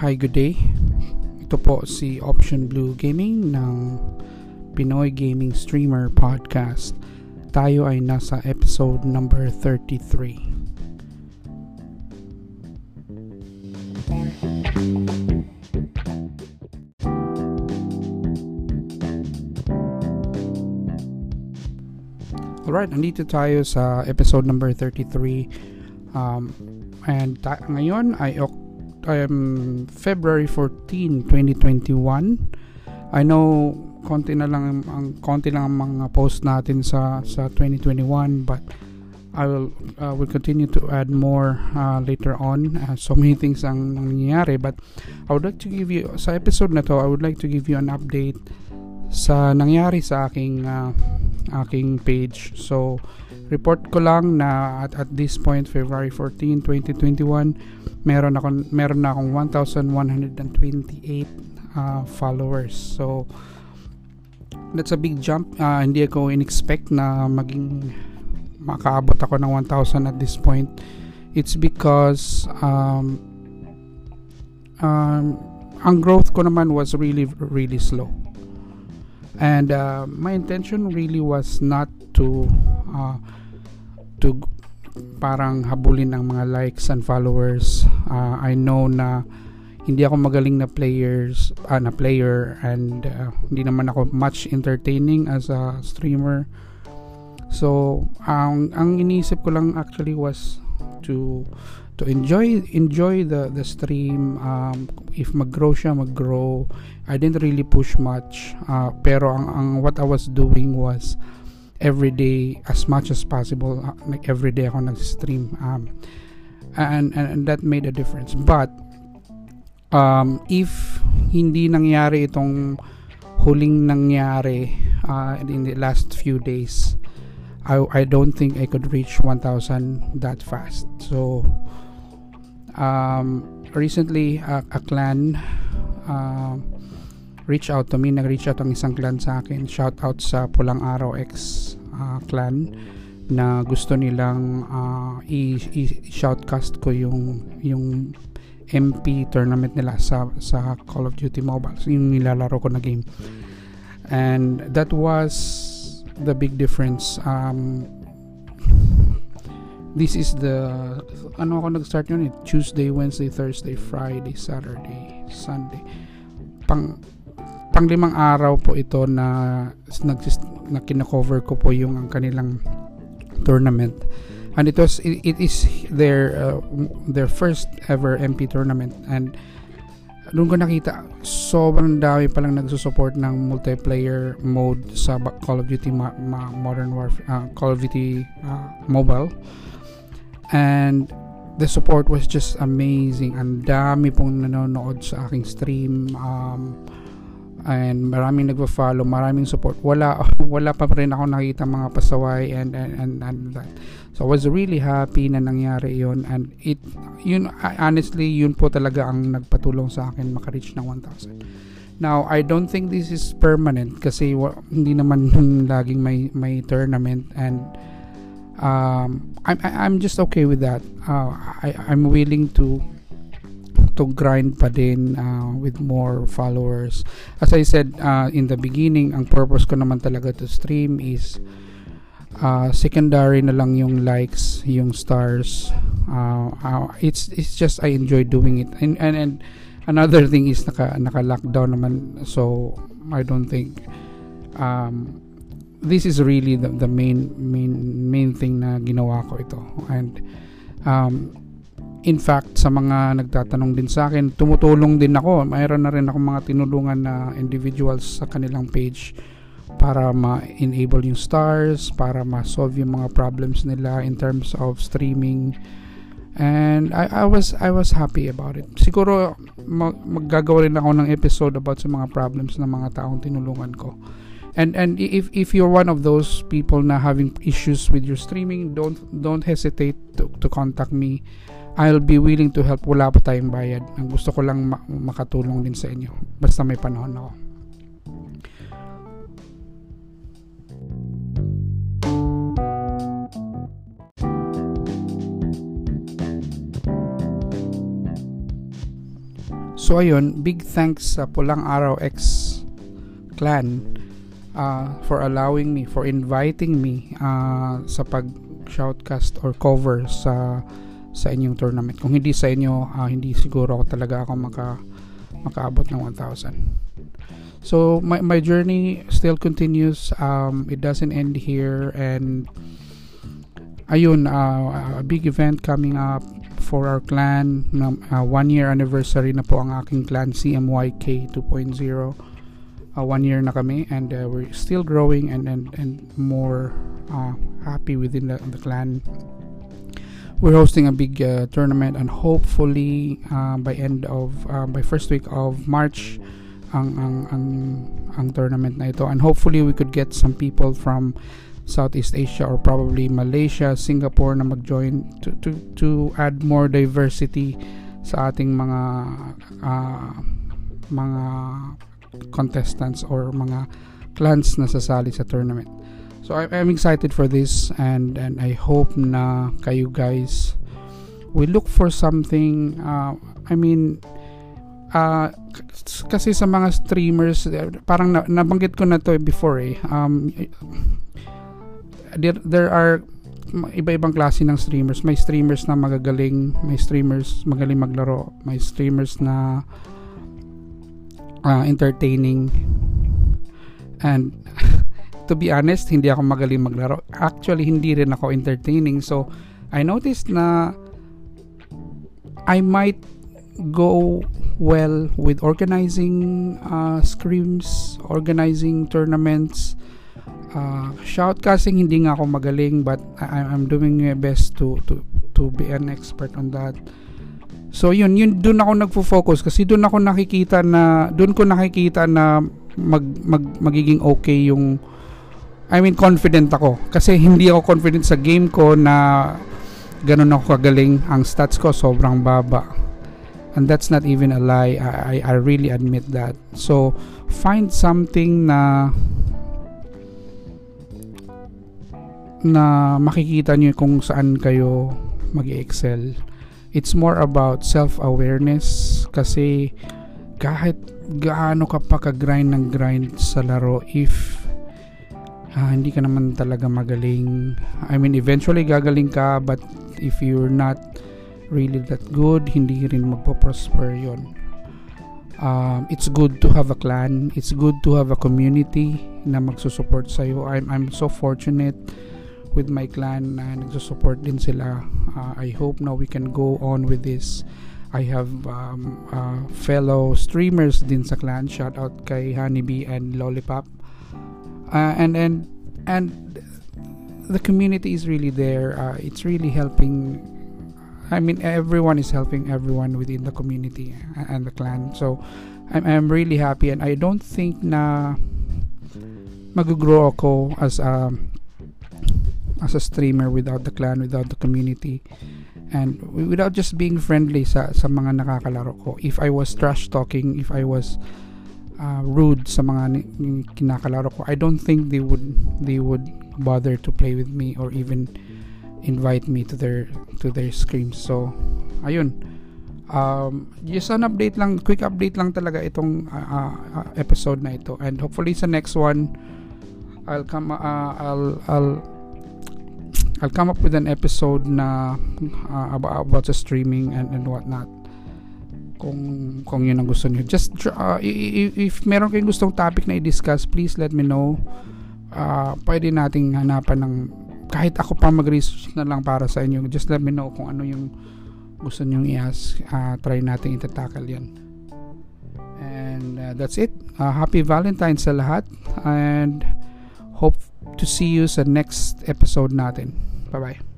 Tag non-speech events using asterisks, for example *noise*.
Hi, good day. Ito po si Option Blue Gaming ng Pinoy Gaming Streamer Podcast. Tayo ay nasa episode number 33. Alright, nandito tayo sa episode number 33. Um, and ta- ngayon ay um, February 14, 2021. I know konti na lang ang konti lang ang mga post natin sa sa 2021 but I will uh, will continue to add more uh, later on. Uh, so many things ang nangyayari but I would like to give you sa episode na to I would like to give you an update sa nangyari sa aking uh, aking page. So report ko lang na at, at this point February 14, 2021 meron ako meron na akong 1128 uh, followers. So that's a big jump. Uh, hindi ako in-expect na maging makaabot ako ng 1,000 at this point. It's because um, um, ang growth ko naman was really really slow. And uh, my intention really was not to uh, to parang habulin ang mga likes and followers. Uh, I know na hindi ako magaling na players uh, na player and uh, hindi naman ako much entertaining as a streamer. So, ang ang iniisip ko lang actually was to to enjoy enjoy the the stream. Um, if mag-grow siya mag-grow. I didn't really push much uh, pero ang, ang what I was doing was every day as much as possible uh, like every day ako nag-stream. Um, and, and, and that made a difference. But um, if hindi nangyari itong huling nangyari uh, in the last few days I, I don't think I could reach 1,000 that fast. So um, recently a, a clan uh, reach out to me nag-reach out ang isang clan sa akin. Shout out sa Pulang Araw X uh, clan na gusto nilang uh, i-shoutcast ko yung yung MP tournament nila sa sa Call of Duty Mobile. So, yung nilalaro ko na game. And that was the big difference um, this is the ano ako nag-start yun eh Tuesday, Wednesday, Thursday, Friday, Saturday, Sunday. Pang panglimang araw po ito na nag na kina-cover ko po yung ang kanilang tournament. And it was it, it is their uh, their first ever MP tournament. And doon ko nakita sobrang dami palang nagsusupport ng multiplayer mode sa Call of Duty Ma- Ma- Modern Warfare uh, Call of Duty uh, Mobile. And the support was just amazing. Ang dami pong nanonood sa aking stream. Um, and maraming nagvo-follow, maraming support. Wala *laughs* wala pa rin ako nakita mga pasaway and and and, and that. So I was really happy na nangyari 'yon and it yun honestly yun po talaga ang nagpatulong sa akin maka-reach ng 1,000. Now, I don't think this is permanent kasi wa, hindi naman *laughs* laging may may tournament and um I'm I'm just okay with that. Uh, I I'm willing to to grind pa din uh, with more followers. As I said uh, in the beginning, ang purpose ko naman talaga to stream is uh, secondary na lang yung likes, yung stars. Uh, uh, it's it's just I enjoy doing it. And and, and another thing is naka naka lockdown naman so I don't think um, this is really the, the main main main thing na ginawa ko ito and um, in fact sa mga nagtatanong din sa akin tumutulong din ako. Mayroon na rin ako mga tinulungan na individuals sa kanilang page para ma-enable yung stars para ma-solve yung mga problems nila in terms of streaming. And I, I was I was happy about it. Siguro mag, maggagawa rin ako ng episode about sa mga problems ng mga taong tinulungan ko. And and if if you're one of those people na having issues with your streaming don't don't hesitate to, to contact me I'll be willing to help. Wala pa tayong bayad. Ang gusto ko lang ma- makatulong din sa inyo. Basta may panahon ako. So ayun, big thanks sa Pulang Araw X clan uh, for allowing me, for inviting me uh, sa pag shoutcast or cover sa sa inyong tournament. Kung hindi sa inyo, uh, hindi siguro ako talaga ako maka makaabot ng 1,000. So my my journey still continues. Um, it doesn't end here and ayun, uh, a big event coming up for our clan. Uh, one year anniversary na po ang aking clan CMYK 2.0. Uh, one year na kami and uh, we're still growing and and, and more uh, happy within the, the clan we're hosting a big uh, tournament and hopefully uh, by end of uh, by first week of March ang ang ang ang tournament na ito and hopefully we could get some people from Southeast Asia or probably Malaysia, Singapore na mag-join to to to add more diversity sa ating mga uh, mga contestants or mga clans na sasali sa tournament. So I, I'm excited for this and and I hope na kayo guys we look for something uh, I mean uh, kasi sa mga streamers parang na, nabanggit ko na to before eh um, there, there are iba-ibang klase ng streamers. May streamers na magagaling may streamers magaling maglaro may streamers na uh, entertaining. And *laughs* to be honest, hindi ako magaling maglaro. Actually, hindi rin ako entertaining. So, I noticed na I might go well with organizing uh, scrims, organizing tournaments, uh, shoutcasting hindi nga ako magaling but I, I'm doing my best to to to be an expert on that. So yun, yun doon ako nagfo-focus kasi doon ako nakikita na doon ko nakikita na mag, mag magiging okay yung I mean confident ako. Kasi hindi ako confident sa game ko na ganun ako kagaling. Ang stats ko sobrang baba. And that's not even a lie. I, I really admit that. So find something na na makikita nyo kung saan kayo mag-excel. It's more about self-awareness. Kasi kahit gaano ka pa ka-grind ng grind sa laro if uh, hindi ka naman talaga magaling. I mean, eventually gagaling ka, but if you're not really that good, hindi rin magpo-prosper yon. Um, it's good to have a clan. It's good to have a community na magsusupport sa'yo. I'm, I'm so fortunate with my clan na nagsusupport din sila. Uh, I hope now we can go on with this. I have um, uh, fellow streamers din sa clan. Shout out kay Honeybee and Lollipop uh, and and and the community is really there. Uh, it's really helping I mean everyone is helping everyone within the community and the clan. So I'm, I'm really happy and I don't think na mag-grow ako as a as a streamer without the clan without the community. And without just being friendly sa sa mga nakakalaro ko. If I was trash talking if I was uh, rude sa mga kinakalaro ko. I don't think they would they would bother to play with me or even invite me to their to their screams so ayun. Um, just an update lang quick update lang talaga itong uh, uh, episode na ito. And hopefully sa next one I'll come uh, I'll I'll I'll come up with an episode na uh, about, about the streaming and and whatnot kung kung yun ang gusto niyo. Just uh, if, meron kayong gustong topic na i-discuss please let me know. Uh, pwede nating hanapan ng kahit ako pa mag-research na lang para sa inyo just let me know kung ano yung gusto nyong i-ask. Uh, try nating itatakal yan. And uh, that's it. Uh, happy valentines sa lahat and hope to see you sa next episode natin. Bye bye